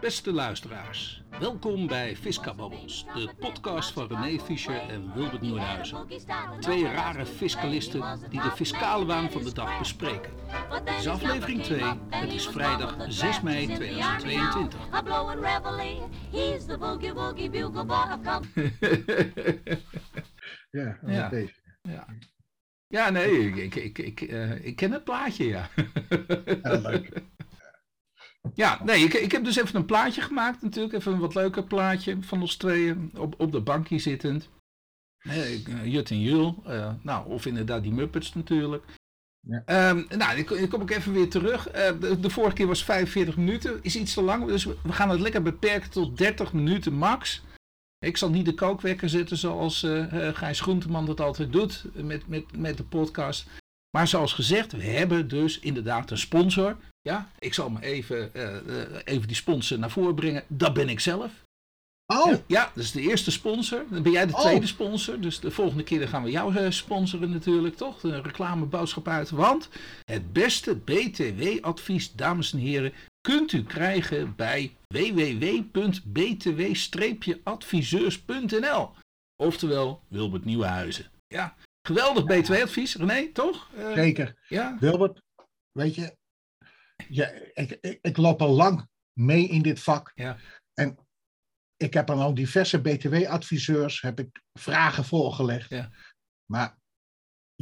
Beste luisteraars, welkom bij Fisca Babbels, de podcast van René Fischer en Wilbert Nieuwenhuizen. Twee rare fiscalisten die de fiscale waan van de dag bespreken. Dit is aflevering 2, het is vrijdag 6 mei 2022. Ja, Ja. deze. Ja, ja nee, ik, ik, ik, ik, eh, ik ken het plaatje, ja. Ja, leuk. Ja, nee, ik, ik heb dus even een plaatje gemaakt natuurlijk. Even een wat leuker plaatje van ons tweeën op, op de bankje zittend. Eh, ik, Jut en Jul. eh, nou, of inderdaad die Muppets natuurlijk. Ja. Ehm, nou, ik, ik kom ook even weer terug. Eh, de, de vorige keer was 45 minuten. Is iets te lang. Dus we gaan het lekker beperken tot 30 minuten max. Ik zal niet de kookwekker zetten zoals Gijs Groenteman dat altijd doet met, met, met de podcast. Maar zoals gezegd, we hebben dus inderdaad een sponsor. Ja, ik zal me even, eh, eh, even die sponsor naar voren brengen. Dat ben ik zelf. Oh, Ja, dat is de eerste sponsor. Dan ben jij de Oh. tweede sponsor. Dus de volgende keer dan gaan we jou eh, sponsoren natuurlijk, toch? Een reclameboodschap uit. Want het beste BTW-advies, dames en heren, kunt u krijgen bij www.btw-adviseurs.nl. Oftewel Wilbert Nieuwenhuizen. Ja, geweldig BTW-advies, René, toch? Eh, zeker. Ja, Wilbert, weet je, ja, ik, ik, ik loop al lang mee in dit vak. Ja. En ik heb aan al diverse BTW-adviseurs heb ik vragen voorgelegd. Ja. Maar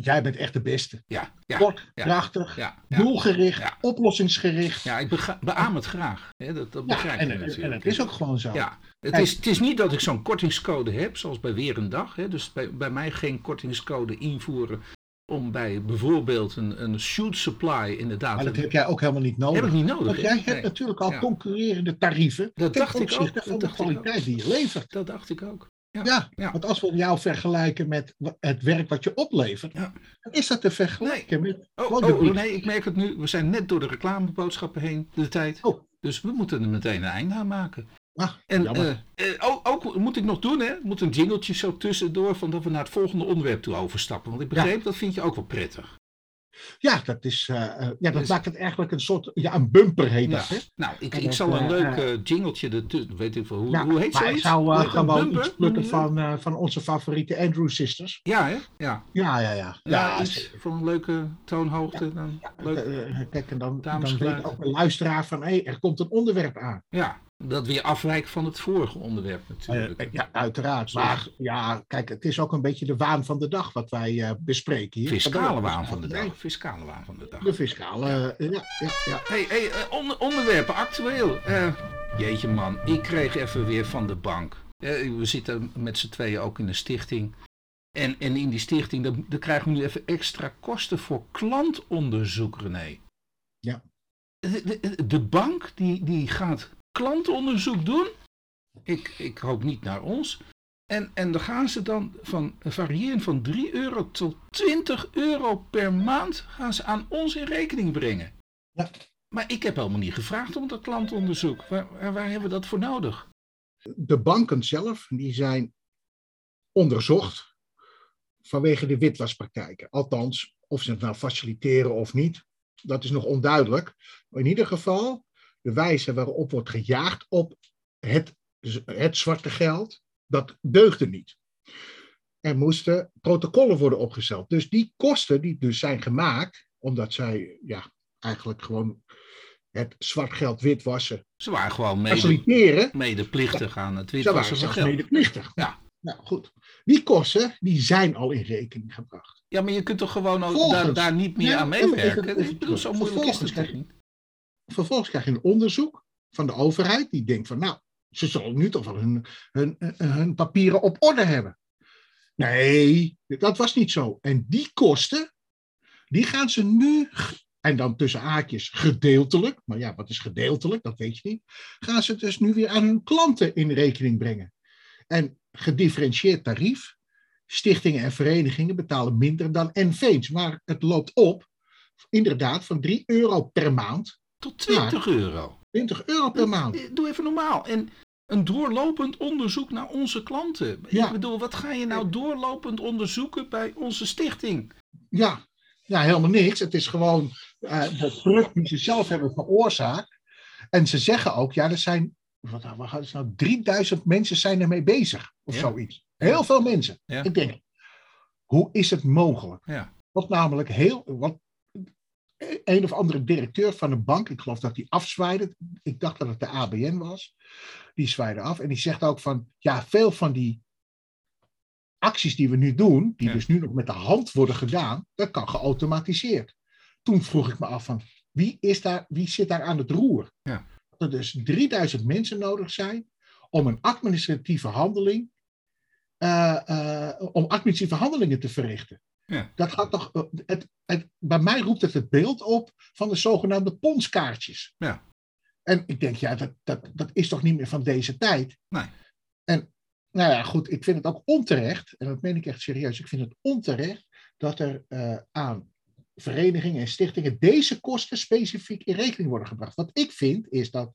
jij bent echt de beste. ja, ja. Kort, ja. krachtig, Ja, doelgericht, oplossingsgericht. Ja, ik bega- beaam het graag. Hè, dat, dat begrijp en, en, natuurlijk. en het is ook gewoon zo. Ja, het is, het is niet dat ik zo'n kortingscode heb, zoals bij Weer een Dag. Hè. Dus bij, bij mij geen kortingscode invoeren om bij bijvoorbeeld een, een shoot supply inderdaad... Maar dat heb jij ook helemaal niet nodig. heb ik niet nodig. Want jij hebt Nee, natuurlijk al concurrerende tarieven. Dat dacht ik ook, dat van de ik ook. kwaliteit die je levert. Dat dacht ik ook. Ja, want als we jou vergelijken met het werk wat je oplevert, Ja. dan is dat te vergelijken met Oh, oh nee, ik merk het nu. We zijn net door de reclameboodschappen heen, de tijd. Oh. Dus we moeten er meteen een einde aan maken. Ah, En eh, eh, ook, ook moet ik nog doen, hè? Moet een jingletje zo tussendoor van dat we naar het volgende onderwerp toe overstappen. Want ik begreep, dat vind je ook wel prettig. Ja, dat, is, eh, eh, ja, dat Dus- maakt het eigenlijk een soort, ja, een bumper heet Ja. dat, hè? Nou, ik, ik dat, zal een eh, leuk eh, jingletje ertussen, weet ik veel, hoe, Ja, hoe heet maar ik zou dat? gewoon Bumper? iets plukken dat? van, van onze favoriete Andrew Sisters. Ja, hè? Ja. Ja, ja, ja. Ja, iets van een leuke toonhoogte. Dan. Leuk. kijk, en dan, dan weet ook een luisteraar van, hé, hey, er komt een onderwerp aan. Ja, dat weer afwijkt van het vorige onderwerp natuurlijk. Eh, ja, uiteraard. Maar ja, kijk, het is ook een beetje de waan van de dag wat wij eh, bespreken hier. Fiscale waan van de Nee, dag. Fiscale waan van de dag. De fiscale, eh, ja, ja, ja. Hey, hey, onder- onderwerpen actueel. Jeetje man, ik kreeg even weer van de bank. We zitten met z'n tweeën ook in een stichting. En, en in die stichting, dan, dan krijgen we nu even extra kosten voor klantonderzoek, René. Ja. De, de, de bank die, die gaat klantonderzoek doen. Ik, ik hoop niet naar ons. En, en dan gaan ze dan van variëren van 3 euro tot 20 euro per maand gaan ze aan ons in rekening brengen. Ja. Maar ik heb helemaal niet gevraagd om dat klantonderzoek. Waar, waar, waar hebben we dat voor nodig? De banken zelf, die zijn onderzocht vanwege de witwaspraktijken. Althans, of ze het nou faciliteren of niet, dat is nog onduidelijk. Maar in ieder geval, de wijze waarop wordt gejaagd op het, het zwarte geld, dat deugde niet. Er moesten protocollen worden opgesteld. Dus die kosten die dus zijn gemaakt, omdat zij ja, eigenlijk gewoon het zwart geld witwassen, Ze waren gewoon mede, medeplichtig aan het ze witwassen waren van geld. medeplichtig. Ja. Nou goed, die kosten die zijn al in rekening gebracht. Ja, maar je kunt toch gewoon ook daar, daar niet meer Nee, aan meewerken? Ik bedoel, zo moeilijk is het niet? Vervolgens krijg je een onderzoek van de overheid die denkt van nou, ze zullen nu toch wel hun, hun, hun, papieren op orde hebben. Nee, dat was niet zo. En die kosten, die gaan ze nu, en dan tussen haakjes gedeeltelijk, maar ja, wat is gedeeltelijk, dat weet je niet, gaan ze dus nu weer aan hun klanten in rekening brengen. En gedifferentieerd tarief, stichtingen en verenigingen betalen minder dan NV's, maar het loopt op, inderdaad, van 3 euro per maand, Tot 20 euro. 20 euro per maand. Eh, Doe even normaal. En een doorlopend onderzoek naar onze klanten. Ja. Ik bedoel, wat ga je nou doorlopend onderzoeken bij onze stichting? Ja, ja helemaal niks. Het is gewoon eh de druk die ze zelf hebben veroorzaakt. En ze zeggen ook, ja, er zijn wat, wat is nou, 3000 mensen zijn ermee bezig, of Ja. zoiets. Heel veel mensen. Ja. Ik denk, hoe is het mogelijk? Ja. Wat namelijk heel, wat een of andere directeur van een bank, ik geloof dat die afzwaaide, ik dacht dat het de ABN was, die zwaaide af en die zegt ook van, ja, veel van die acties die we nu doen, die Ja. dus nu nog met de hand worden gedaan, dat kan geautomatiseerd. Toen vroeg ik me af van, wie, is daar, wie zit daar aan het roer? Ja. Dat er dus 3000 mensen nodig zijn om een administratieve handeling, eh, eh, om administratieve handelingen te verrichten. Ja. Dat gaat toch, eh, het, het, bij mij roept het het beeld op van de zogenaamde ponskaartjes. Ja. En ik denk, ja, dat, dat, dat is toch niet meer van deze tijd. Nee. En nou ja, goed, ik vind het ook onterecht, en dat meen ik echt serieus, ik vind het onterecht dat er eh, aan verenigingen en stichtingen deze kosten specifiek in rekening worden gebracht. Wat ik vind is dat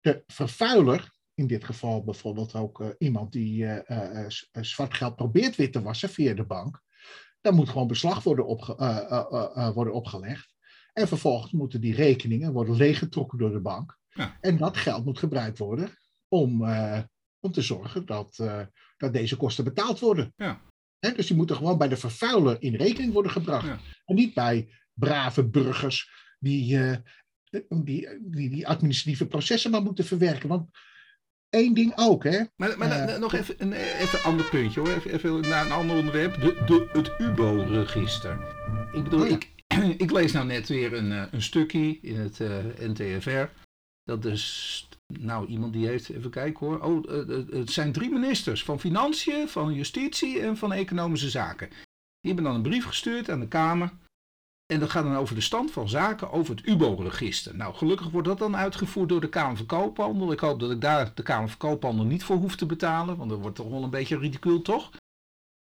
de vervuiler, in dit geval bijvoorbeeld ook eh, iemand die zwart geld probeert wit te wassen via de bank, daar moet gewoon beslag worden, opge- eh, eh, eh, worden opgelegd. En vervolgens moeten die rekeningen worden leeggetrokken door de bank. Ja. En dat geld moet gebruikt worden om, om te zorgen dat, dat deze kosten betaald worden. Ja. Dus die moeten gewoon bij de vervuiler in rekening worden gebracht. Ja. En niet bij brave burgers die, die, die die administratieve processen maar moeten verwerken. Want één ding ook, hè? Maar, maar Eh, nog even een even een ander puntje hoor. Even, even naar een ander onderwerp. De, de, het UBO-register. Ik bedoel, Oh ja. ik, ik lees nou net weer een, eh, een stukje in het eh, NTFR. Dat dus, nou iemand die heeft, even kijken hoor. Oh, eh, eh, het zijn drie ministers. Van Financiën, van Justitie en van Economische Zaken. Die hebben dan een brief gestuurd aan de Kamer. En dat gaat dan over de stand van zaken over het UBO-register. Nou, gelukkig wordt dat dan uitgevoerd door de Kamer van Koophandel. Ik hoop dat ik daar de Kamer van Koophandel niet voor hoef te betalen, want dat wordt toch wel een beetje ridicuul, toch?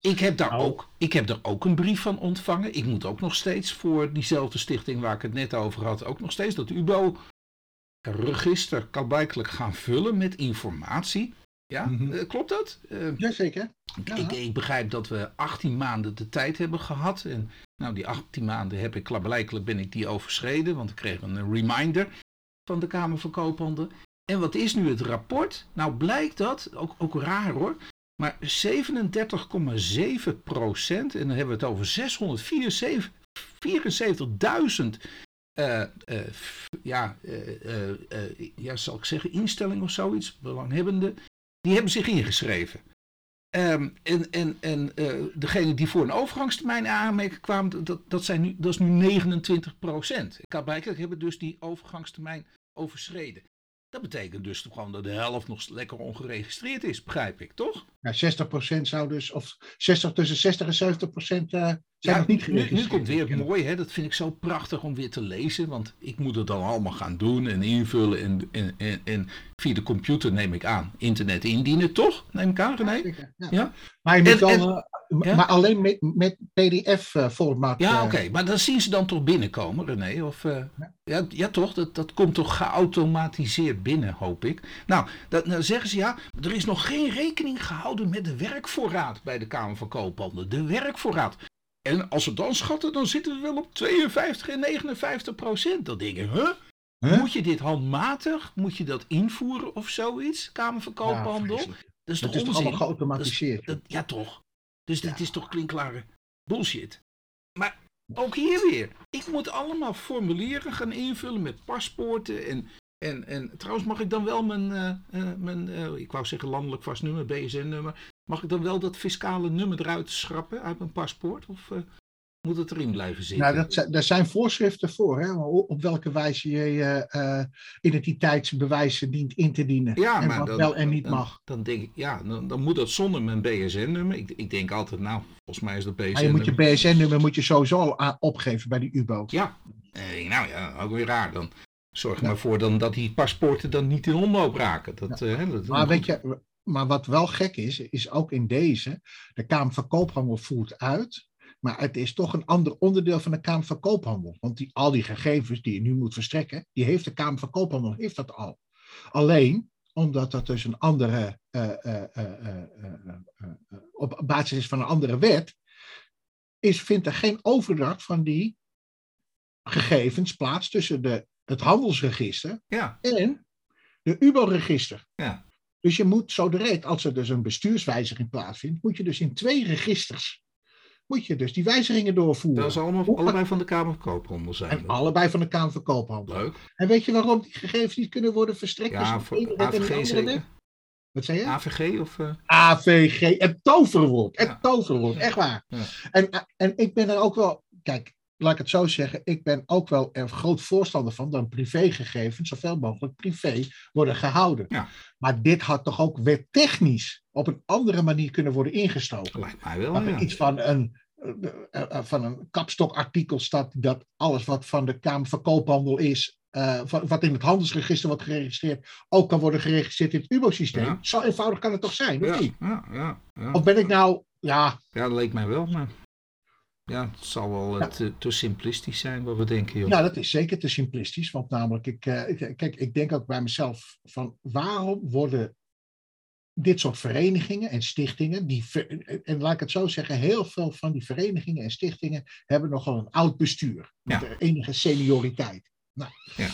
Ik heb, daar Nou. ook, ik heb daar ook een brief van ontvangen. Ik moet ook nog steeds voor diezelfde stichting waar ik het net over had, ook nog steeds dat UBO-register kan blijkbaar gaan vullen met informatie. Ja, Mhm. eh, klopt dat? Eh, Jazeker. Ja. ik, ik begrijp dat we 18 maanden de tijd hebben gehad. En nou, die 18 maanden heb ik klaarblijkelijk ben ik die overschreden. Want ik kreeg een reminder van de Kamer van Koophandel. En wat is nu het rapport? Nou blijkt dat, ook, ook raar hoor. Maar 37,7 procent, en dan hebben we het over 674.000 eh, eh, f- ja, eh, eh, eh, ja, zal ik zeggen, instellingen of zoiets, belanghebbenden, die hebben zich ingeschreven. Ehm, en en, en eh degene die voor een overgangstermijn in aanmerking kwamen, dat, dat, zijn nu, dat is nu 29 procent. Blijkbaar hebben dus die overgangstermijn overschreden. Dat betekent dus gewoon dat de helft nog lekker ongeregistreerd is, begrijp ik, toch? Ja, 60% zou dus, of 60 tussen 60 en 70 procent eh, zijn Ja, nog niet nu, nu komt weer mooi, hè? dat vind ik zo prachtig om weer te lezen. Want ik moet het dan allemaal gaan doen en invullen. En, en, en, en via de computer neem ik aan. Internet indienen, toch? Neem ik aan, René? Ja. Ja. Maar, je moet En- wel, en- eh, maar alleen met, met PDF-formaat. Ja, oké. Maar dan zien ze dan toch binnenkomen, René? Of, eh, Ja. ja. Toch? Dat, dat komt toch geautomatiseerd binnen, hoop ik. Nou, dat, dan zeggen ze ja, er is nog geen rekening gehouden met de werkvoorraad bij de Kamer van Koophandel. De werkvoorraad. En als we dan schatten, dan zitten we wel op 52 en 59 procent. Dan denk ik, huh? Huh? Moet je dit handmatig? Moet je dat invoeren of zoiets? Kamer van Koophandel? Ja, dat is dat toch is toch onzin? allemaal geautomatiseerd. Dat, ja, toch. Dus dit Ja. is toch klinkklare bullshit. Maar ook hier weer. Ik moet allemaal formulieren gaan invullen met paspoorten. En, en, en trouwens mag ik dan wel mijn, eh, eh, mijn eh, ik wou zeggen landelijk vast nummer, BSN-nummer. Mag ik dan wel dat fiscale nummer eruit schrappen uit mijn paspoort? Of eh, moet het erin blijven zitten? Nou, dat, zijn- daar zijn voorschriften voor, hè, op welke wijze je je eh, identiteitsbewijzen dient in te dienen. Ja, en maar wat dan- wel en niet dan, mag. Dan denk ik, ja, dan, dan moet dat zonder mijn BSN-nummer. Ik, ik denk altijd, nou, volgens mij is dat Maar je moet je BSN-nummer. Moet je sowieso a- opgeven bij die UBO. Ja, eh, nou ja, ook weer raar. Dan zorg er Ja. maar voor dan, dat die paspoorten dan niet in omloop raken. Dat, eh, hè, dat, Maar weet je, maar wat wel gek is, is ook in deze, de Kamer van Koophandel voert uit, maar het is toch een ander onderdeel van de Kamer van Koophandel. Want die, al die gegevens die je nu moet verstrekken, die heeft de Kamer van Koophandel heeft dat al. Alleen, omdat dat dus een andere, eh, eh, eh, op basis is van een andere wet, is, vindt er geen overdracht van die gegevens plaats tussen de, het handelsregister ja, en de UBO-register. Ja. Dus je moet zo direct, als er dus een bestuurswijziging plaatsvindt, moet je dus in twee registers, moet je dus die wijzigingen doorvoeren. Dat is allemaal, allebei van de Kamer van Koophandel zijn. En allebei van de Kamer van Koophandel. Leuk. En weet je waarom die gegevens niet kunnen worden verstrekt? Ja, tussen voor AVG zeker. Wat zei je? AVG of... eh, AVG, het toverwoord. Het Ja. toverwoord, echt waar. Ja. En, en ik ben er ook wel, kijk, laat ik het zo zeggen, ik ben ook wel er groot voorstander van dat privégegevens zoveel mogelijk privé worden gehouden. Ja. Maar dit had toch ook wettechnisch op een andere manier kunnen worden ingestoken. lijkt mij wel, er ja. iets van een, eh, eh, van een kapstokartikel staat dat alles wat van de Kamer van Koophandel is, eh, wat in het handelsregister wordt geregistreerd, ook kan worden geregistreerd in het UBO-systeem. Ja. Zo eenvoudig kan het toch zijn, of Ja, niet? ja, ja, ja. Of ben ik nou, ja, Ja, dat leek mij wel, maar... Ja, het zal wel eh, te, te simplistisch zijn wat we denken, joh. Nou, dat is zeker te simplistisch. Want namelijk, ik, eh, ik- kijk, ik denk ook bij mezelf van waarom worden dit soort verenigingen en stichtingen, die, en laat ik het zo zeggen, heel veel van die verenigingen en stichtingen hebben nogal een oud bestuur. Met Ja. enige senioriteit. Nou, Ja.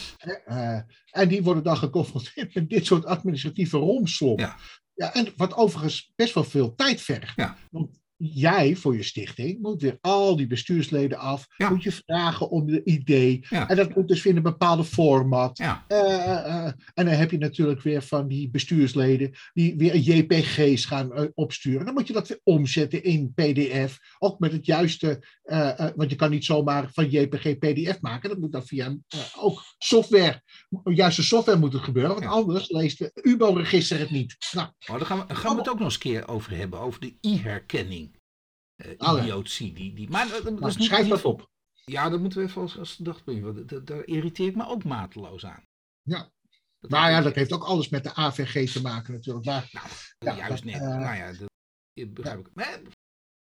eh, en die worden dan geconfronteerd met dit soort administratieve romslomp. Ja. Ja, en wat overigens best wel veel tijd vergt. Ja. Want jij voor je stichting moet weer al die bestuursleden af. Ja. Moet je vragen om de idee. Ja. En dat moet dus weer in een bepaalde format. Ja, Eh, eh, eh, en dan heb je natuurlijk weer van die bestuursleden die weer JPG's gaan opsturen. Dan moet je dat weer omzetten in PDF. Ook met het juiste, want je kan niet zomaar van JPG PDF maken. Dat moet dan via ook software, juiste software moet het gebeuren. Want anders leest de UBO-register het niet. Nou, oh, daar gaan we, gaan we het ook nog eens een keer over hebben, over de e-herkenning. Eh ja. idiotie. Die, die, maar dat, dat nou niet, schrijf dat op. Ja, dat moeten we even als, als gedachte want dat- Daar irriteer ik me ook mateloos aan. Ja. Dat Nou ja, dat heeft ook alles met de AVG te maken natuurlijk. Maar Nou, Ja, juist dat, net. eh, nou ja, dat begrijp ik. Maar,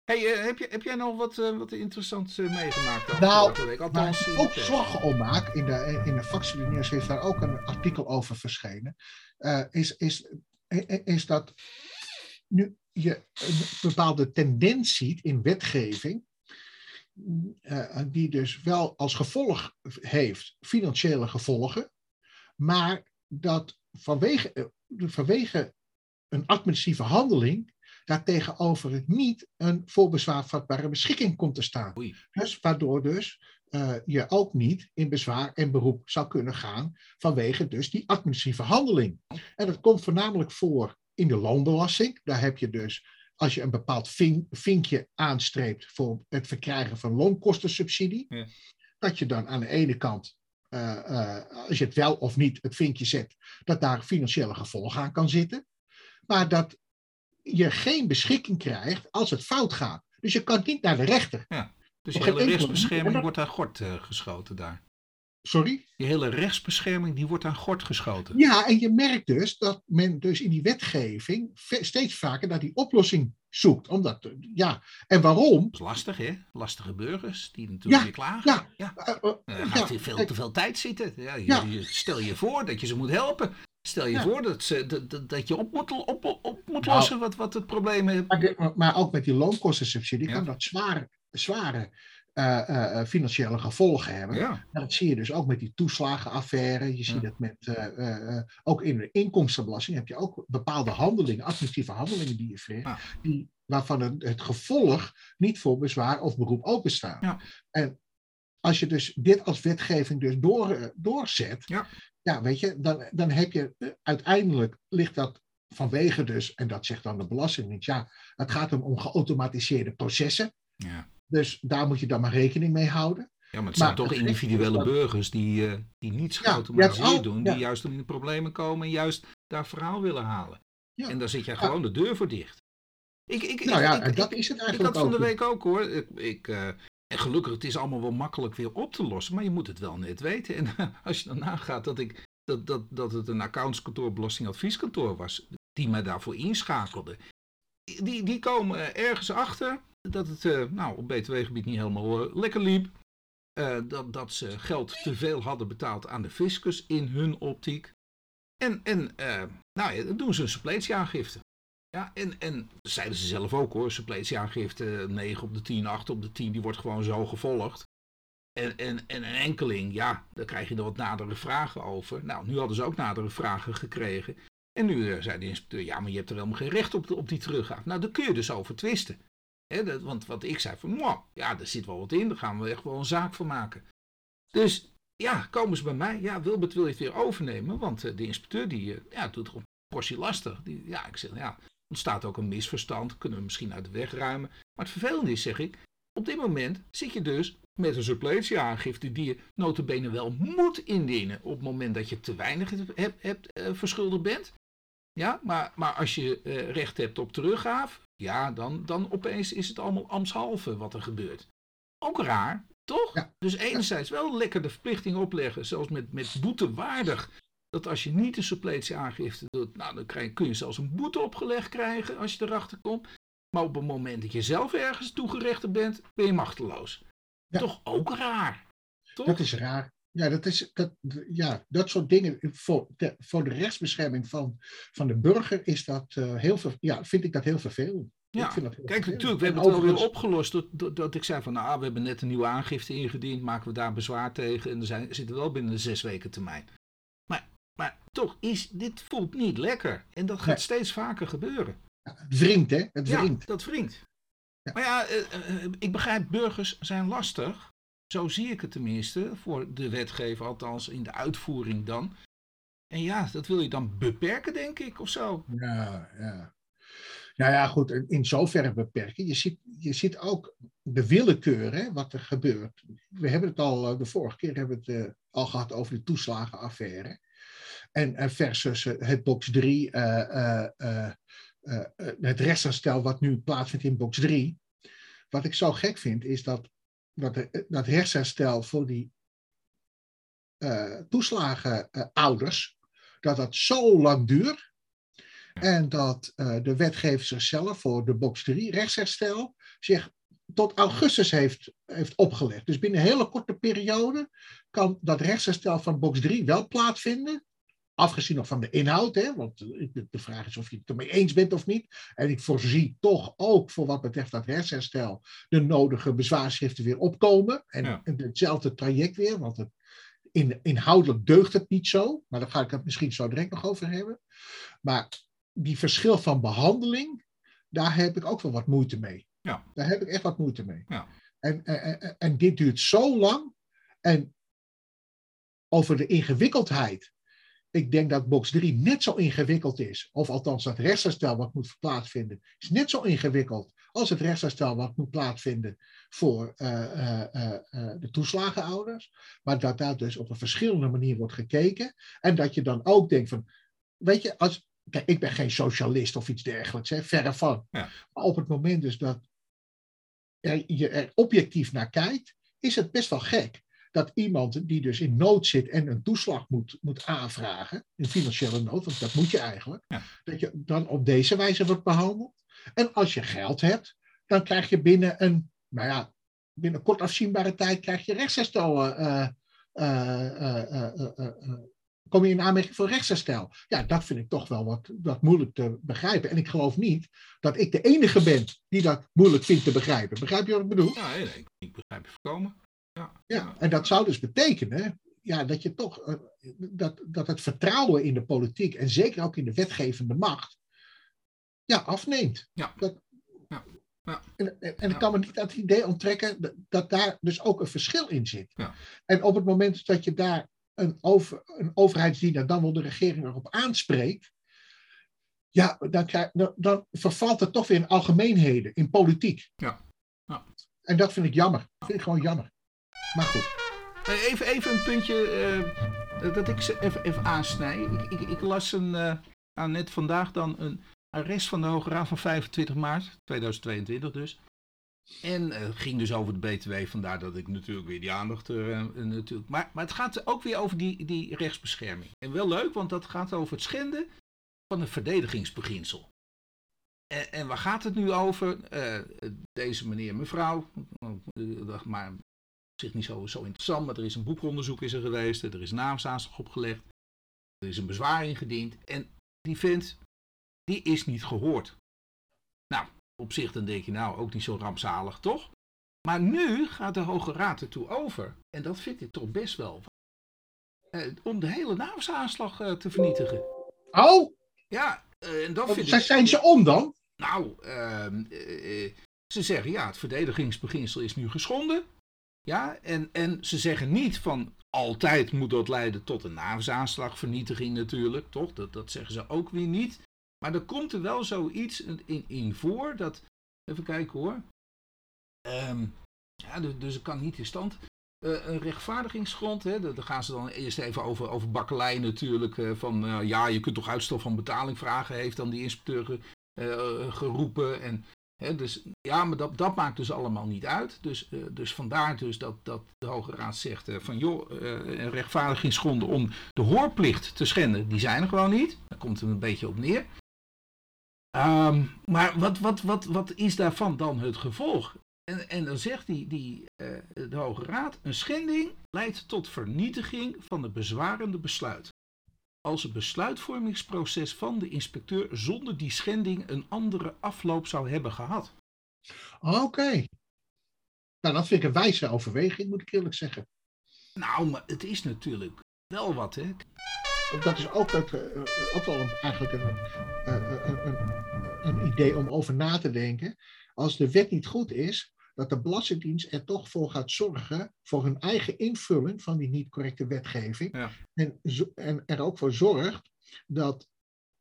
hey, eh, heb, je, heb jij nog wat, eh, wat interessants eh, meegemaakt? Nou, week? Althans, ik eh, zorgen om maak, in de, in de Factieuniers heeft daar ook een artikel over verschenen, eh, is, is, is dat nu je een bepaalde tendens ziet in wetgeving, eh, die dus wel als gevolg heeft financiële gevolgen, maar dat vanwege, eh, vanwege een administratieve handeling daar tegenover het niet een voor bezwaar vatbare beschikking komt te staan. Oei. Dus waardoor dus eh, je ook niet in bezwaar en beroep zou kunnen gaan vanwege dus die administratieve handeling. En dat komt voornamelijk voor in de loonbelasting. Daar heb je dus, als je een bepaald vink- vinkje aanstreept voor het verkrijgen van loonkostensubsidie, Ja. dat je dan aan de ene kant, eh, eh, als je het wel of niet het vinkje zet, dat daar financiële gevolgen aan kan zitten. Maar dat je geen beschikking krijgt als het fout gaat. Dus je kan niet naar de rechter. Dus je hele rechtsbescherming wordt aan gort eh, geschoten daar. Sorry? Je hele rechtsbescherming die wordt aan gort geschoten. Ja, en je merkt dus dat men dus in die wetgeving steeds vaker naar die oplossing zoekt. Omdat, eh, ja, en waarom? Dat is lastig, hè? Lastige burgers die natuurlijk Ja, weer klagen. ja. ja. Eh, eh, gaat hier veel te veel tijd zitten. Ja, je, Ja. stel je voor dat je ze moet helpen. Stel je Ja. voor dat, ze, dat, dat, dat je op moet, op, op moet Nou. lossen wat, wat het probleem is. maar, ook met die loonkostensubsidie Ja. kan dat zware, zware eh, eh, eh, financiële gevolgen hebben. Ja, En dat zie je dus ook met die toeslagenaffaire. Je ziet Ja. het met, ook in de inkomstenbelasting heb je ook bepaalde handelingen, administratieve handelingen die je verricht, Ja. die, waarvan het, het gevolg niet voor bezwaar of beroep openstaan. Ja. En als je dus dit als wetgeving dus door, doorzet, Ja. ja, weet je, dan, dan heb je uiteindelijk ligt dat vanwege dus, en dat zegt dan de Belastingdienst, ja, het gaat om, om geautomatiseerde processen. ja. Dus daar moet je dan maar rekening mee houden. Ja, maar het Maar zijn toch individuele dat- burgers die, eh, die niets Ja, geautomatiseerd doen, ja. die juist in de problemen komen en juist daar verhaal willen halen. Ja. En daar zit jij Ja. gewoon de deur voor dicht. Ik, ik, Nou ik, ja, ik, dat ik, is het ik eigenlijk had van de week ook hoor. Ik, ik, eh, en gelukkig, het is allemaal wel makkelijk weer op te lossen, maar je moet het wel net weten. En als je dan nagaat dat, ik, dat, dat, dat het een accountskantoor, belastingadvieskantoor was, die mij daarvoor inschakelde. Die, die komen ergens achter dat het eh, nou, op btw-gebied niet helemaal eh, lekker liep. Eh, dat, dat ze geld te veel hadden betaald aan de fiscus in hun optiek. En, en nou ja, dan doen ze een suppletieaangifte. Ja, en, en zeiden ze zelf ook hoor, suppletieaangifte 9 op de 10, 8 op de 10, die wordt gewoon zo gevolgd. En, en, en een enkeling, ja, daar krijg je er wat nadere vragen over. Nou, nu hadden ze ook nadere vragen gekregen. En nu zei de inspecteur, ja, maar je hebt er helemaal geen recht op, op die teruggave. Nou, daar kun je dus over twisten. Dat, want wat ik zei van, ja, er zit wel wat in, daar gaan we echt wel een zaak van maken. Dus ja, komen ze bij mij. Ja, Wilbert wil je het weer overnemen, want uh, de inspecteur die, uh, ja, doet er een portie lastig. Die, ja, ik zeg, ja, ontstaat ook een misverstand, kunnen we misschien uit de weg ruimen. Maar het vervelende is, zeg ik, op dit moment zit je dus met een suppletieaangifte die je notabene wel moet indienen op het moment dat je te weinig hebt, uh, verschuldigd bent. Ja, maar, maar als je uh, recht hebt op teruggave, ja, dan, dan opeens is het allemaal ambtshalve wat er gebeurt. Ook raar, toch? Ja. Dus enerzijds wel lekker de verplichting opleggen, zelfs met, met boete waardig. Dat als je niet de suppletieaangifte doet, nou, dan krijg, kun je zelfs een boete opgelegd krijgen als je erachter komt. Maar op het moment dat je zelf ergens toegerechtigd bent, ben je machteloos. Ja. Toch ook raar. Toch? Dat is raar. Ja, dat, is, dat, ja, dat soort dingen. Voor de, voor de rechtsbescherming van, van de burger is dat uh, heel veel, ja, vind ik dat heel vervelend. Ja, kijk, vervelend. natuurlijk, we hebben het overigens... wel weer opgelost dat, dat, dat, ik zei van, nou, we hebben net een nieuwe aangifte ingediend, maken we daar bezwaar tegen en er zijn, zitten wel binnen de zes weken termijn. Maar, maar toch, is, dit voelt niet lekker en dat gaat nee. steeds vaker gebeuren. Ja, het wringt, hè? Het wringt. Ja, dat wringt. Ja. Maar ja, uh, uh, ik begrijp, burgers zijn lastig. Zo zie ik het tenminste, voor de wetgever, althans in de uitvoering dan. En ja, dat wil je dan beperken, denk ik, of zo. Ja, ja. Nou ja, goed, in zoverre beperken. Je ziet, je ziet ook de willekeur, wat er gebeurt. We hebben het al, de vorige keer hebben we het uh, al gehad over de toeslagenaffaire. En uh, versus het box 3, uh, het rechtsherstel wat nu plaatsvindt in box 3. Wat ik zo gek vind, is dat dat, dat rechtsherstel voor die uh, toeslagenouders, uh, dat dat zo lang duurt. En dat uh, de wetgever zichzelf voor de box 3 rechtsherstel zich tot augustus heeft, heeft opgelegd. Dus binnen een hele korte periode kan dat rechtsherstel van box 3 wel plaatsvinden. Afgezien nog van de inhoud, hè, want de vraag is of je het ermee eens bent of niet. En ik voorzie toch ook voor wat betreft dat rechtsherstel de nodige bezwaarschriften weer opkomen. En, ja. en hetzelfde traject weer, want het, in, inhoudelijk deugt het niet zo. Maar daar ga ik het misschien zo direct nog over hebben. Maar die verschil van behandeling, daar heb ik ook wel wat moeite mee. Ja. Daar heb ik echt wat moeite mee. Ja. En, en, en dit duurt zo lang. En over de ingewikkeldheid ik denk dat box 3 net zo ingewikkeld is. Of althans, dat rechtsherstel wat moet plaatsvinden, is net zo ingewikkeld als het rechtsherstel wat moet plaatsvinden voor uh, uh, uh, de toeslagenouders. Maar dat daar dus op een verschillende manier wordt gekeken. En dat je dan ook denkt van, weet je, als, kijk, ik ben geen socialist of iets dergelijks, hè, verre van. Ja. Maar op het moment dus dat er, je er objectief naar kijkt, is het best wel gek dat iemand die dus in nood zit en een toeslag moet, moet aanvragen, in financiële nood, want dat moet je eigenlijk, ja. dat je dan op deze wijze wordt behandeld. En als je geld hebt, dan krijg je binnen een, nou ja, binnen kort afzienbare tijd krijg je rechtsherstel. Uh, uh, uh, kom je in aanmerking voor rechtsherstel. Ja, dat vind ik toch wel wat, wat moeilijk te begrijpen. En ik geloof niet dat ik de enige ben die dat moeilijk vindt te begrijpen. Begrijp je wat ik bedoel? Ja, ik begrijp het voorkomen. Ja, ja, en dat zou dus betekenen ja, dat, je toch, uh, dat, dat het vertrouwen in de politiek en zeker ook in de wetgevende macht ja, afneemt. Ja. Dat, ja. Ja. En, en, en ik kan me niet aan het idee onttrekken dat, dat, daar dus ook een verschil in zit. Ja. En op het moment dat je daar een, over, een overheidsdiener, dan wel de regering erop aanspreekt, ja, dan, krijg, dan, dan vervalt het toch weer in algemeenheden, in politiek. Ja. ja. En dat vind ik jammer. Dat vind ik gewoon jammer. Maar goed. Even, even een puntje uh, dat ik ze even, even aansnij. Ik, ik, ik las een, uh, net vandaag dan een arrest van de Hoge Raad van 25 maart 2022 dus. En uh, ging dus over de BTW, vandaar dat ik natuurlijk weer die aandacht er natuurlijk. Maar, maar het gaat ook weer over die, die rechtsbescherming. En wel leuk, want dat gaat over het schenden van het verdedigingsbeginsel. En, en waar gaat het nu over? deze meneer, mevrouw, maar zich niet zo, zo interessant, maar er is een boekonderzoek is er geweest, er is naamsaanslag opgelegd, er is een bezwaar ingediend en die vindt, die is niet gehoord. Nou, op zich dan denk je nou ook niet zo rampzalig, toch? Maar nu gaat de Hoge Raad ertoe over, en dat vind ik toch best wel, eh, om de hele NAVS-aanslag eh, te vernietigen. Oh, Ja, eh, en dat vind zijn, ik... zijn ze om dan? Nou, ehm, eh, eh, ze zeggen ja, het verdedigingsbeginsel is nu geschonden. Ja, en, en ze zeggen niet van altijd moet dat leiden tot een NAVS-aanslag, vernietiging natuurlijk, toch? Dat, dat zeggen ze ook weer niet. Maar er komt er wel zoiets in, in voor dat, even kijken hoor. Ehm, ja, dus, dus het kan niet in stand. Eh, een rechtvaardigingsgrond, hè, daar gaan ze dan eerst even over, over natuurlijk. eh, van eh, ja, je kunt toch uitstel van betaling vragen, heeft dan die inspecteur eh, geroepen. En, dus, ja, maar dat, dat maakt dus allemaal niet uit. Dus, eh, dus vandaar dus dat, dat de Hoge Raad zegt eh, van joh, een rechtvaardigingsgronden om de hoorplicht te schenden, die zijn er gewoon niet. Daar komt het een beetje op neer. Ehm, maar wat, wat, wat, wat is daarvan dan het gevolg? En, en dan zegt die, die, de Hoge Raad, een schending leidt tot vernietiging van het bezwarende besluit. Als het besluitvormingsproces van de inspecteur zonder die schending een andere afloop zou hebben gehad. Oké. Nou, dat vind ik een wijze overweging, moet ik eerlijk zeggen. Nou, maar het is natuurlijk wel wat, hè? Dat is ook, eh, eh, ook wel een, eigenlijk een, eh, een, een, een idee om over na te denken. Als de wet niet goed is, dat de Belastingdienst er toch voor gaat zorgen voor hun eigen invulling van die niet correcte wetgeving. Ja. En, en er ook voor zorgt dat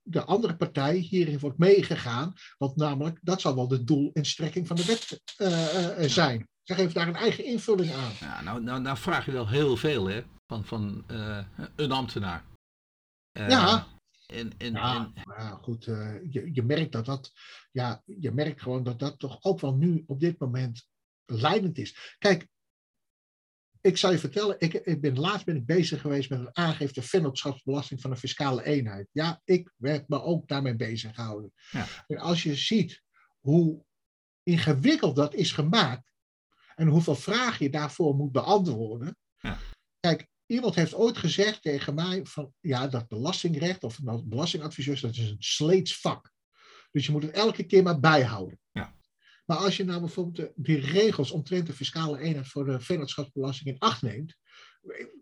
de andere partij hierin wordt meegegaan. Want namelijk, dat zal wel de doel en strekking van de wet eh, eh, zijn. Ze geven daar een eigen invulling aan. Ja, nou, nou, nou vraag je wel heel veel, hè? Van, van eh, een ambtenaar. Eh, Ja. En, en, Ja, en, maar goed, eh, je, je merkt dat dat, ja, je merkt gewoon dat dat toch ook wel nu op dit moment leidend is. Kijk, ik zal je vertellen, ik, ik ben, laatst ben ik bezig geweest met een aangifte vennootschapsbelasting van een fiscale eenheid. Ja, ik heb me ook daarmee bezig gehouden. Ja. En als je ziet hoe ingewikkeld dat is gemaakt en hoeveel vragen je daarvoor moet beantwoorden. Ja. Kijk, iemand heeft ooit gezegd tegen mij van ja, dat belastingrecht of nou, belastingadviseurs, dat is een sleets vak. Dus je moet het elke keer maar bijhouden. Ja. Maar als je nou bijvoorbeeld de, die regels omtrent de fiscale eenheid voor de vennootschapsbelasting in acht neemt.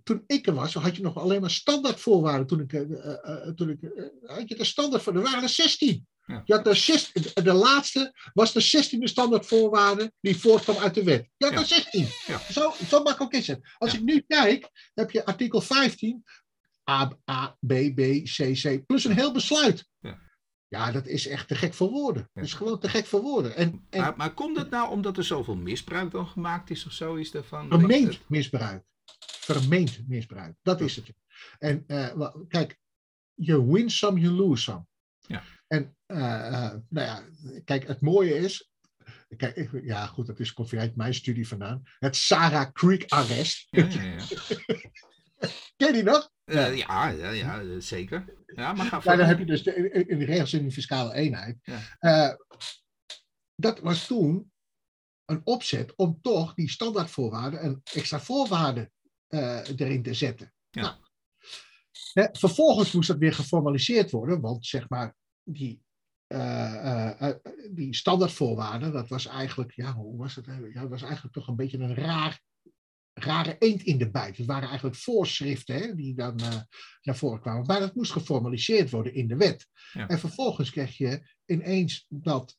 Toen ik er was, had je nog alleen maar standaardvoorwaarden. Toen ik, eh, eh, eh, toen ik, had je de standaard voor, er waren er 16. Ja. Je had de, zes- de laatste was de 16e standaardvoorwaarde die voortkwam uit de wet. Je had Ja. er 16. Ja. Zo, zo makkelijk is het. Als Ja. ik nu kijk, heb je artikel 15, A, A, B, B, C, C, plus een heel besluit. Ja. Ja, dat is echt te gek voor woorden. Dat is gewoon te gek voor woorden. En, en maar, maar komt het nou omdat er zoveel misbruik dan gemaakt is of zoiets daarvan? vermeend misbruik. Vermeend misbruik. Dat is het. En eh, kijk, je win some, you lose some. Ja. En nou ja, kijk, het mooie is. Kijk, ja, goed, dat is, uit mijn studie vandaan. Het Sarah Creek arrest. Ja, ja, ja. Ken je die nog? Eh, ja, ja, ja, eh, zeker. Ja, maar ga dan heb je dus de, in- de regels in de fiscale eenheid. Eh, dat was toen een opzet om toch die standaardvoorwaarden een extra voorwaarde eh, erin te zetten. Ja. Nou, hè, vervolgens moest dat weer geformaliseerd worden, want zeg maar die, eh, eh, eh, die standaardvoorwaarden, dat was eigenlijk, ja, hoe was het? Ja, dat was eigenlijk toch een beetje een raar, rare eend in de bijt. Het waren eigenlijk voorschriften hè, die dan eh, naar voren kwamen. Maar dat moest geformaliseerd worden in de wet. Ja. En vervolgens kreeg je ineens dat,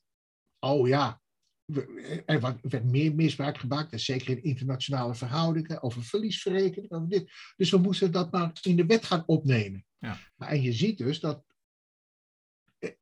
oh ja, er werd meer misbruik gemaakt, en zeker in internationale verhoudingen, over verliesverrekening, over dit. Dus we moesten dat maar in de wet gaan opnemen. Ja. Maar, en je ziet dus dat, eh,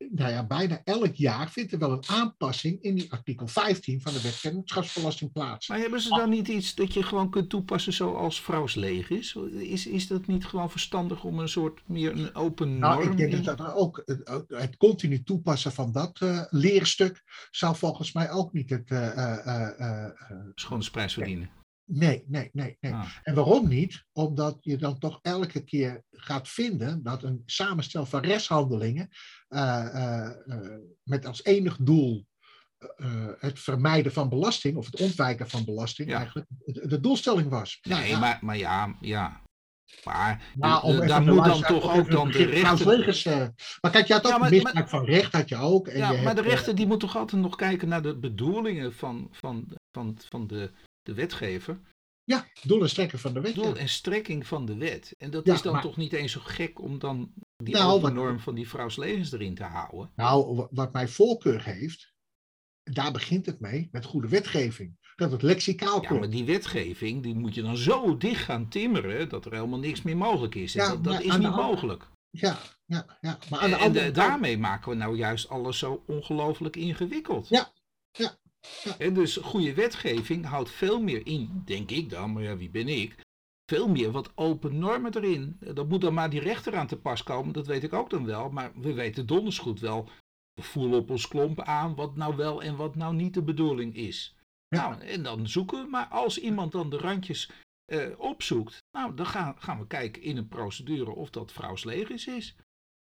nou ja, bijna elk jaar vindt er wel een aanpassing in die artikel 15 van de wet vennootschapsbelasting plaats. Maar hebben ze dan niet iets dat je gewoon kunt toepassen zoals vrouwsleeg is? Is, is dat niet gewoon verstandig om een soort meer een open Nou, norm ik denk in- dat dat ook het, het continu toepassen van dat eh, leerstuk zou volgens mij ook niet het. eh, eh, eh, schoonheidsprijs verdienen? nee, nee, nee, nee. Ah, En waarom niet? Omdat je dan toch elke keer gaat vinden dat een samenstel van rechtshandelingen met als enig doel eh, het vermijden van belasting of het ontwijken van belasting Ja. eigenlijk de, de doelstelling was. Nou nee, ja, maar, maar ja, ja. Maar om de- daar moet dan toch ook dan de rechter... Eh, maar kijk, je had ook Ja, maar- misbruik van recht, had je ook. En Ja, je maar hebt, de eh, rechter die moet toch altijd nog kijken naar de bedoelingen van, van van, van de, de wetgever. Ja, doel en strekking van de wet. Doel ja. en strekking van de wet. En dat Ja, is dan maar- toch niet eens zo gek om dan die Nou, wat- norm van die vrouwslegens erin te houden. Nou, wa- wat mijn voorkeur heeft, daar begint het mee, met goede wetgeving. Dat het lexicaal Ja, klopt. maar die wetgeving, die moet je dan zo dicht gaan timmeren dat er helemaal niks meer mogelijk is. Ja, dat dat is niet mogelijk. Ja, ja, ja. Maar aan de En, andere de- daarmee maken we nou juist alles zo ongelooflijk ingewikkeld. Ja, ja, ja. En dus goede wetgeving houdt veel meer in, denk ik dan, maar ja, wie ben ik? Veel meer wat open normen erin. Dat moet dan maar die rechter aan te pas komen, dat weet ik ook dan wel. Maar we weten donders goed wel, we voelen op ons klompen aan wat nou wel en wat nou niet de bedoeling is. Ja. Nou, en dan zoeken we. Maar als iemand dan de randjes eh, opzoekt, nou, dan gaan, gaan we kijken in een procedure of dat vrouwslegers is.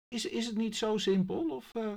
Is, is het niet zo simpel? Of, eh,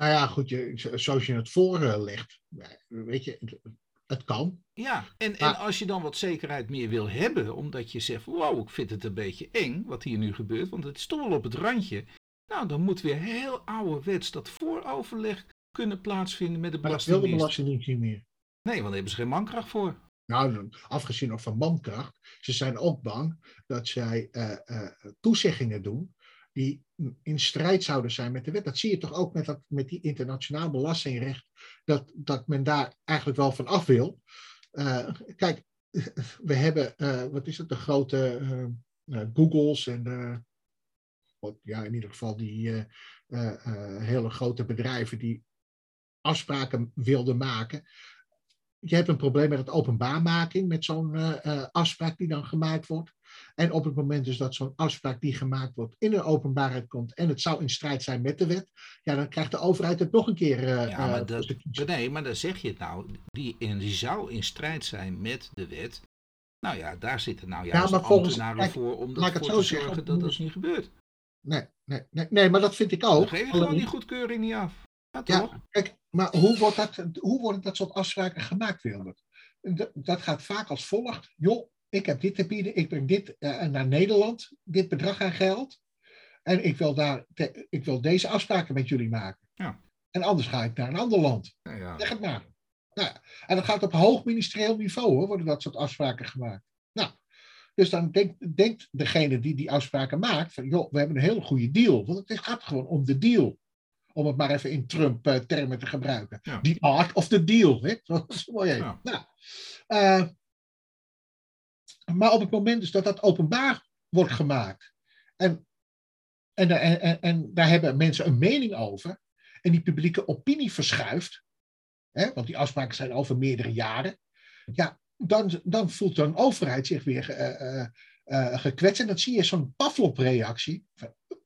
Nou ja, goed, je, zo- zoals je het voorlegt, weet je, het, het kan. Ja, en, en als je dan wat zekerheid meer wil hebben, omdat je zegt, wow, ik vind het een beetje eng wat hier nu gebeurt, want het is toch wel op het randje. Nou, dan moet weer heel ouderwets dat vooroverleg kunnen plaatsvinden met de Maar dat wil de Belastingdienst. Belastingdienst niet meer. Nee, want daar hebben ze geen mankracht voor. Nou, afgezien nog van mankracht, ze zijn ook bang dat zij eh, eh, toezeggingen doen die in strijd zouden zijn met de wet. Dat zie je toch ook met, dat, met die internationaal belastingrecht, dat, dat men daar eigenlijk wel van af wil. Eh, kijk, we hebben, eh, wat is het, de grote eh, Googles en ja, in ieder geval die hele grote bedrijven die afspraken wilden maken je hebt een probleem met het openbaarmaking, met zo'n afspraak die dan gemaakt wordt. En op het moment dus dat zo'n afspraak die gemaakt wordt in de openbaarheid komt en het zou in strijd zijn met de wet, ja, dan krijgt de overheid het nog een keer. eh, Ja, eh, maar dat, kiezen. nee, maar dan zeg je het nou. Die, en die zou in strijd zijn met de wet. Nou ja, daar zitten nou juist maar volgens- ambtenaren kijk, voor om het te zeggen, zorgen dat dat niet gebeurt. Nee, nee, nee, nee, maar dat vind ik ook. Dan geef je gewoon die goedkeuring niet af. Ja, Ja, toch? kijk, maar hoe, wordt dat, hoe worden dat soort afspraken gemaakt, Wilbert? Dat, dat gaat vaak als volgt. Joh, ik heb dit te bieden, ik breng dit eh, naar Nederland, dit bedrag aan geld. En ik wil, daar, te- ik wil deze afspraken met jullie maken. Ja. En anders ga ik naar een ander land. Ja, ja. Zeg het maar. Nou, en dat gaat op hoog ministerieel niveau, hoor, worden dat soort afspraken gemaakt. Nou, dus dan denkt, denkt degene die die afspraken maakt, van joh, we hebben een hele goede deal. Want het gaat gewoon om de deal. Om het maar even in Trump-termen te gebruiken. Ja. The art of the deal. Hè? Dat is mooi. Ja. Nou, eh, maar op het moment dus dat dat openbaar wordt gemaakt. En, en, en, en, daar hebben mensen een mening over. En die publieke opinie verschuift. Hè, want die afspraken zijn over meerdere jaren. Ja, dan, dan voelt een overheid zich weer eh, eh, eh, gekwetst. En dan zie je zo'n Pavlov-reactie.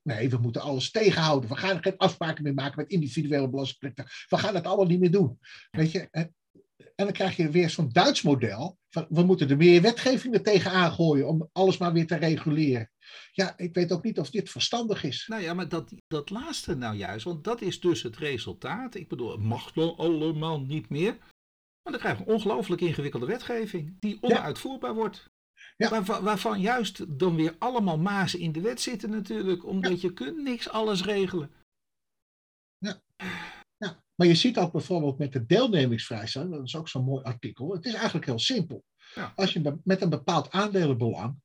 Nee, we moeten alles tegenhouden. We gaan geen afspraken meer maken met individuele belastingplichtigen. We gaan het allemaal niet meer doen. Weet je? En, dan krijg je weer zo'n Duits model. Van, we moeten er meer wetgeving er tegenaan gooien om alles maar weer te reguleren. Ja, ik weet ook niet of dit verstandig is. Nou ja, maar dat, dat laatste nou juist, want dat is dus het resultaat. Ik bedoel, het mag dan allemaal niet meer. Maar dan krijg je een ongelooflijk ingewikkelde wetgeving die onuitvoerbaar wordt. Ja. Waarvan, waarvan juist dan weer allemaal mazen in de wet zitten natuurlijk, omdat je kunt niks alles regelen. Ja, maar je ziet ook bijvoorbeeld met de deelnemingsvrijstelling, dat is ook zo'n mooi artikel. Het is eigenlijk heel simpel. Ja. Als je met een bepaald aandelenbelang,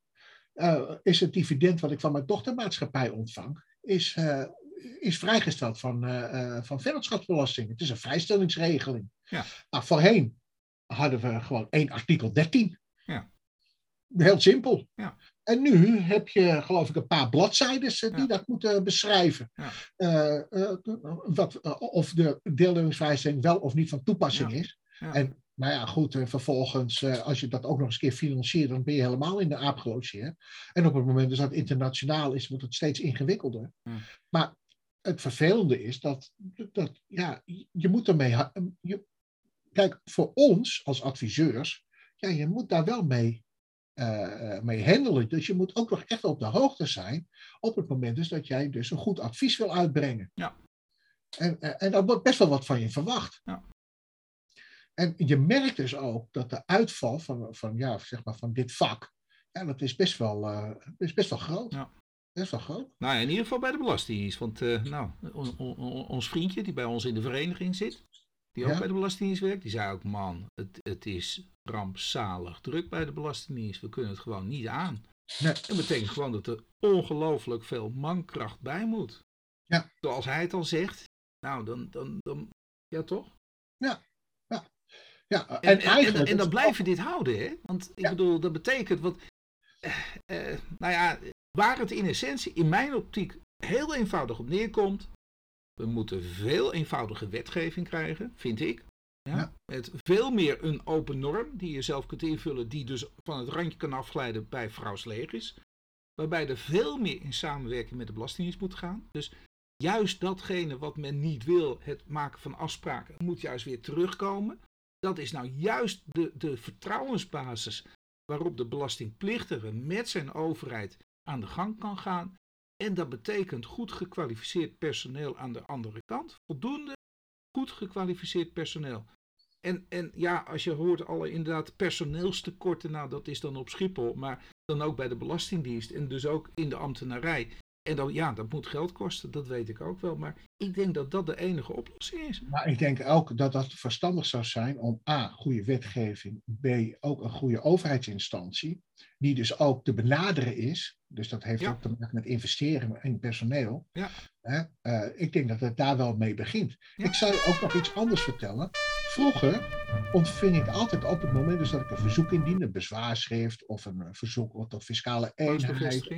eh, is het dividend wat ik van mijn dochtermaatschappij ontvang, is, eh, is vrijgesteld van, eh, van vennootschapsbelasting. Het is een vrijstellingsregeling. Ja. Nou, voorheen hadden we gewoon één artikel 13. Ja. Heel simpel. Ja. En nu heb je, geloof ik, een paar bladzijden die Ja. dat moeten beschrijven. Ja. Eh, eh, wat, eh, of de deelnemingsvrijstelling wel of niet van toepassing Ja. is. En nou ja, goed, eh, vervolgens, eh, als je dat ook nog eens een keer financiert, dan ben je helemaal in de aap gelogeerd. En op het moment dus dat het internationaal is, wordt het steeds ingewikkelder. Maar het vervelende is dat, dat ja, je moet ermee. Je, kijk, voor ons als adviseurs, ja, je moet daar wel mee, eh, eh, mee handelen. Dus je moet ook nog echt op de hoogte zijn op het moment dus dat jij dus een goed advies wil uitbrengen. Ja. En, en, en daar wordt best wel wat van je verwacht. Ja. En je merkt dus ook dat de uitval van, van, ja, zeg maar van dit vak, ja, dat is best wel, is best wel groot. Ja. Best wel groot. Nou ja, in ieder geval bij de Belastingdienst. Want nou, on- on- on- ons vriendje die bij ons in de vereniging zit, die ook Ja. bij de Belastingdienst werkt, die zei ook, man, het, het is rampzalig druk bij de Belastingdienst. We kunnen het gewoon niet aan. Nee. Dat betekent gewoon dat er ongelooflijk veel mankracht bij moet. Ja. Zoals hij het al zegt. Nou, dan, dan, dan ja toch? Ja, en, En, en, en, en dan blijf je dit houden, hè? Want ik Ja. bedoel, dat betekent, wat, eh, eh, nou ja, waar het in essentie, in mijn optiek, heel eenvoudig op neerkomt. We moeten veel eenvoudige wetgeving krijgen, vind ik. Ja? Ja. Met veel meer een open norm die je zelf kunt invullen, die dus van het randje kan afglijden bij vrouwslegers. Waarbij er veel meer in samenwerking met de Belastingdienst moet gaan. Dus juist datgene wat men niet wil, het maken van afspraken, moet juist weer terugkomen. Dat is nou juist de, de vertrouwensbasis waarop de belastingplichtige met zijn overheid aan de gang kan gaan. En dat betekent goed gekwalificeerd personeel aan de andere kant. Voldoende goed gekwalificeerd personeel. En, en ja, als je hoort alle inderdaad personeelstekorten, nou dat is dan op Schiphol, maar dan ook bij de Belastingdienst en dus ook in de ambtenarij. En dan ja, dat moet geld kosten, dat weet ik ook wel. Maar ik denk dat dat de enige oplossing is. Maar ik denk ook dat dat verstandig zou zijn om A, goede wetgeving, B, ook een goede overheidsinstantie, die dus ook te benaderen is. Dus dat heeft Ja. ook te maken met investeren in personeel. Ja. Hè, eh, ik denk dat het daar wel mee begint. Ja. Ik zal je ook nog iets anders vertellen. Vroeger ontving ik altijd op het moment dus dat ik een verzoek indien, een bezwaarschrift of een verzoek tot fiscale eenheid,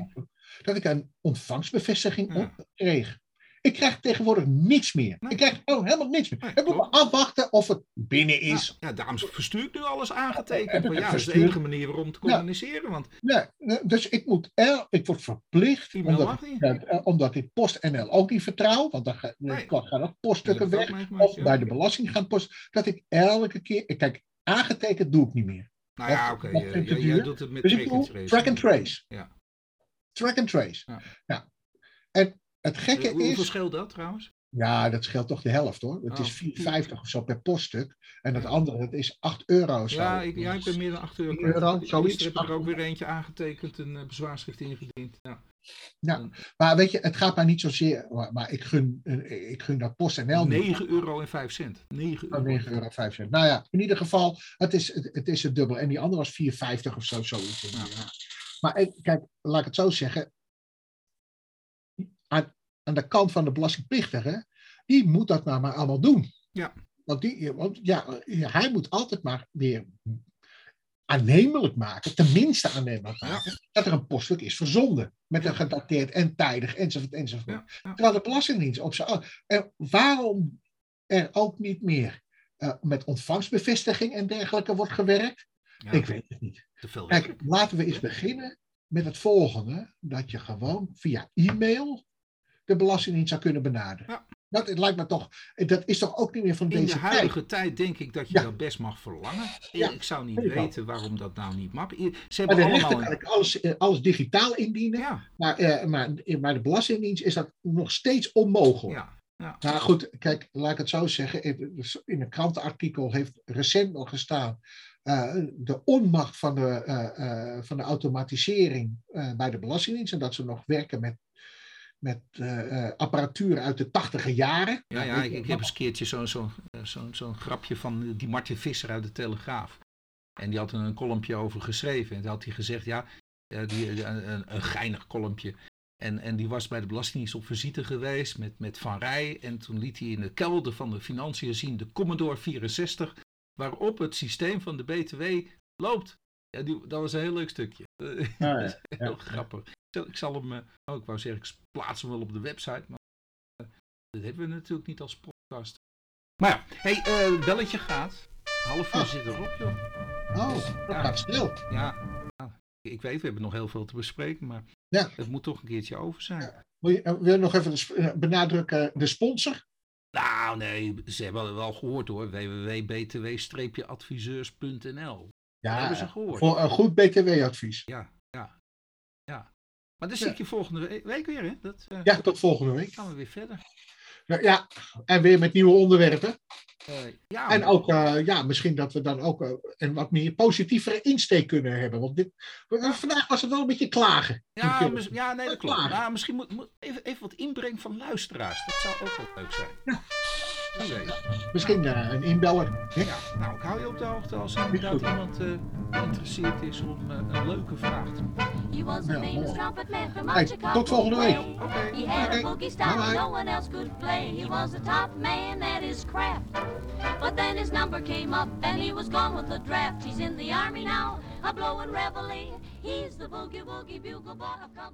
dat ik een ontvangstbevestiging op kreeg. Ik krijg tegenwoordig niets meer. Nee. Ik krijg helemaal niks meer. Nee, ik moet afwachten of het binnen is. Ja, ja, daarom verstuur ik nu alles aangetekend. Maar ja, dat is de enige manier om te Ja. communiceren. Want Nee, nee, dus ik, moet ik word verplicht, omdat, ik, eh, omdat ik PostNL ook niet vertrouw, want dan ga- Nee. gaan ook Dat poststukken weg. meegemaakt, Of ja. bij de belasting gaan post. Dat ik elke keer, ik kijk, aangetekend doe ik niet meer. Nou ja, oké. ik jij- doet het met Dus track and trace. track and trace. Ja. Track and trace. Ja. Ja. En het gekke Eh, Hoeveel is, scheelt dat trouwens? ja, dat scheelt toch de helft hoor. Het Oh. is 4,50 of zo per poststuk. En het Ja. andere, dat is 8 euro zo. Ja, ik, ja, ik ben meer dan 8 euro. 10 euro, zoiets. Gisteren heb ik er ook weer eentje aangetekend, een eh, bezwaarschrift ingediend. Ja. Ja. Maar weet je, het gaat mij niet zozeer, maar, maar ik, gun, eh, ik gun dat PostNL niet. 9 euro en 5 cent. 9 Oh, euro. 9,05 euro. cent. Nou ja, in ieder geval, het is het, het, is het dubbel. En die andere was 4,50 of zo, zoiets. Ja. Ja. Maar kijk, laat ik het zo zeggen. Aan, aan de kant van de belastingplichtige, die moet dat nou maar allemaal doen. Ja. Want, die, want ja, hij moet altijd maar weer aannemelijk maken, tenminste aannemelijk maken, dat er een poststuk is verzonden. Met een gedateerd en tijdig enzovoort enzovoort. Ja, ja. Terwijl de Belastingdienst op zijn. En waarom er ook niet meer eh, met ontvangstbevestiging en dergelijke wordt gewerkt? Ja, Ik weet het niet. Kijk, laten we eens beginnen met het volgende: dat je gewoon via e-mail de Belastingdienst zou kunnen benaderen. Ja. Dat het lijkt me toch, dat is toch ook niet meer van In de deze tijd. huidige tijd denk ik dat je Ja. dat best mag verlangen. Ja, Ik zou niet wel. weten waarom dat nou niet mag. Ze hebben de allemaal... alles, eh, alles digitaal indienen, Ja, maar, eh, maar, maar de Belastingdienst is dat nog steeds onmogelijk. ja, ja. Nou goed, kijk, laat ik het zo zeggen. In in een krantenartikel heeft recent nog gestaan. eh, de onmacht van de, eh, eh, van de automatisering eh, bij de Belastingdienst. En dat ze nog werken met, met eh, eh, apparatuur uit de tachtige jaren. Ja, Nou, ja, ik, ik heb eens een keertje zo'n zo, zo, zo'n grapje van eh, die Martin Visser uit de Telegraaf. En die had er een kolompje over geschreven. En toen had hij gezegd, ja, eh, die, eh, een, een geinig kolompje. En, en die was bij de Belastingdienst op visite geweest met, met Van Rij. En toen liet hij in de kelder van de financiën zien de Commodore 64. Waarop het systeem van de BTW loopt. Ja, die, dat was een heel leuk stukje. Ah, ja, heel ja. grappig. Ik zal, hem, eh, oh, ik wou zeggen, ik plaats hem wel op de website. Maar eh, dat hebben we natuurlijk niet als podcast. Maar ja, hey, eh, belletje gaat. Half uur Oh. zit erop, joh. Oh, dat Ja. gaat snel. Ja, ja, ik weet, we hebben nog heel veel te bespreken, maar Ja. het moet toch een keertje over zijn. Wil je, wil je nog even de benadrukken de sponsor? Nou, nee, ze hebben het wel gehoord hoor. www.btw-adviseurs.nl Ja, hebben ze gehoord. voor een goed BTW-advies. Ja, ja, ja. Maar dan Ja. zie ik je volgende we- week weer, hè? Dat eh, Ja, tot volgende week. gaan we weer verder. Nou, Ja, en weer met nieuwe onderwerpen. Eh, ja, En ook, eh, ja, misschien dat we dan ook eh, een wat meer positievere insteek kunnen hebben. Want dit, vandaag was het wel een beetje klagen. Ja, ja nee, dat klopt. Maar misschien moet, moet even, even wat inbreng van luisteraars. Dat zou ook wel leuk zijn. Wie weet. Misschien eh, een inbeller. hè? Ja, nou, ik hou je op de hoogte als er inderdaad iemand eh, geïnteresseerd is om eh, een leuke vraag te maken. He was a Ja, famous mooi. trumpet man from Hey, tot volgende week. Oké. He had Oké, a boogie style bye-bye. no one else could play. He was a top man at his craft. But then his number came up and he was gone with the draft. He's in the army now, a blowing reveille. He's the boogie woogie bugle boy of company.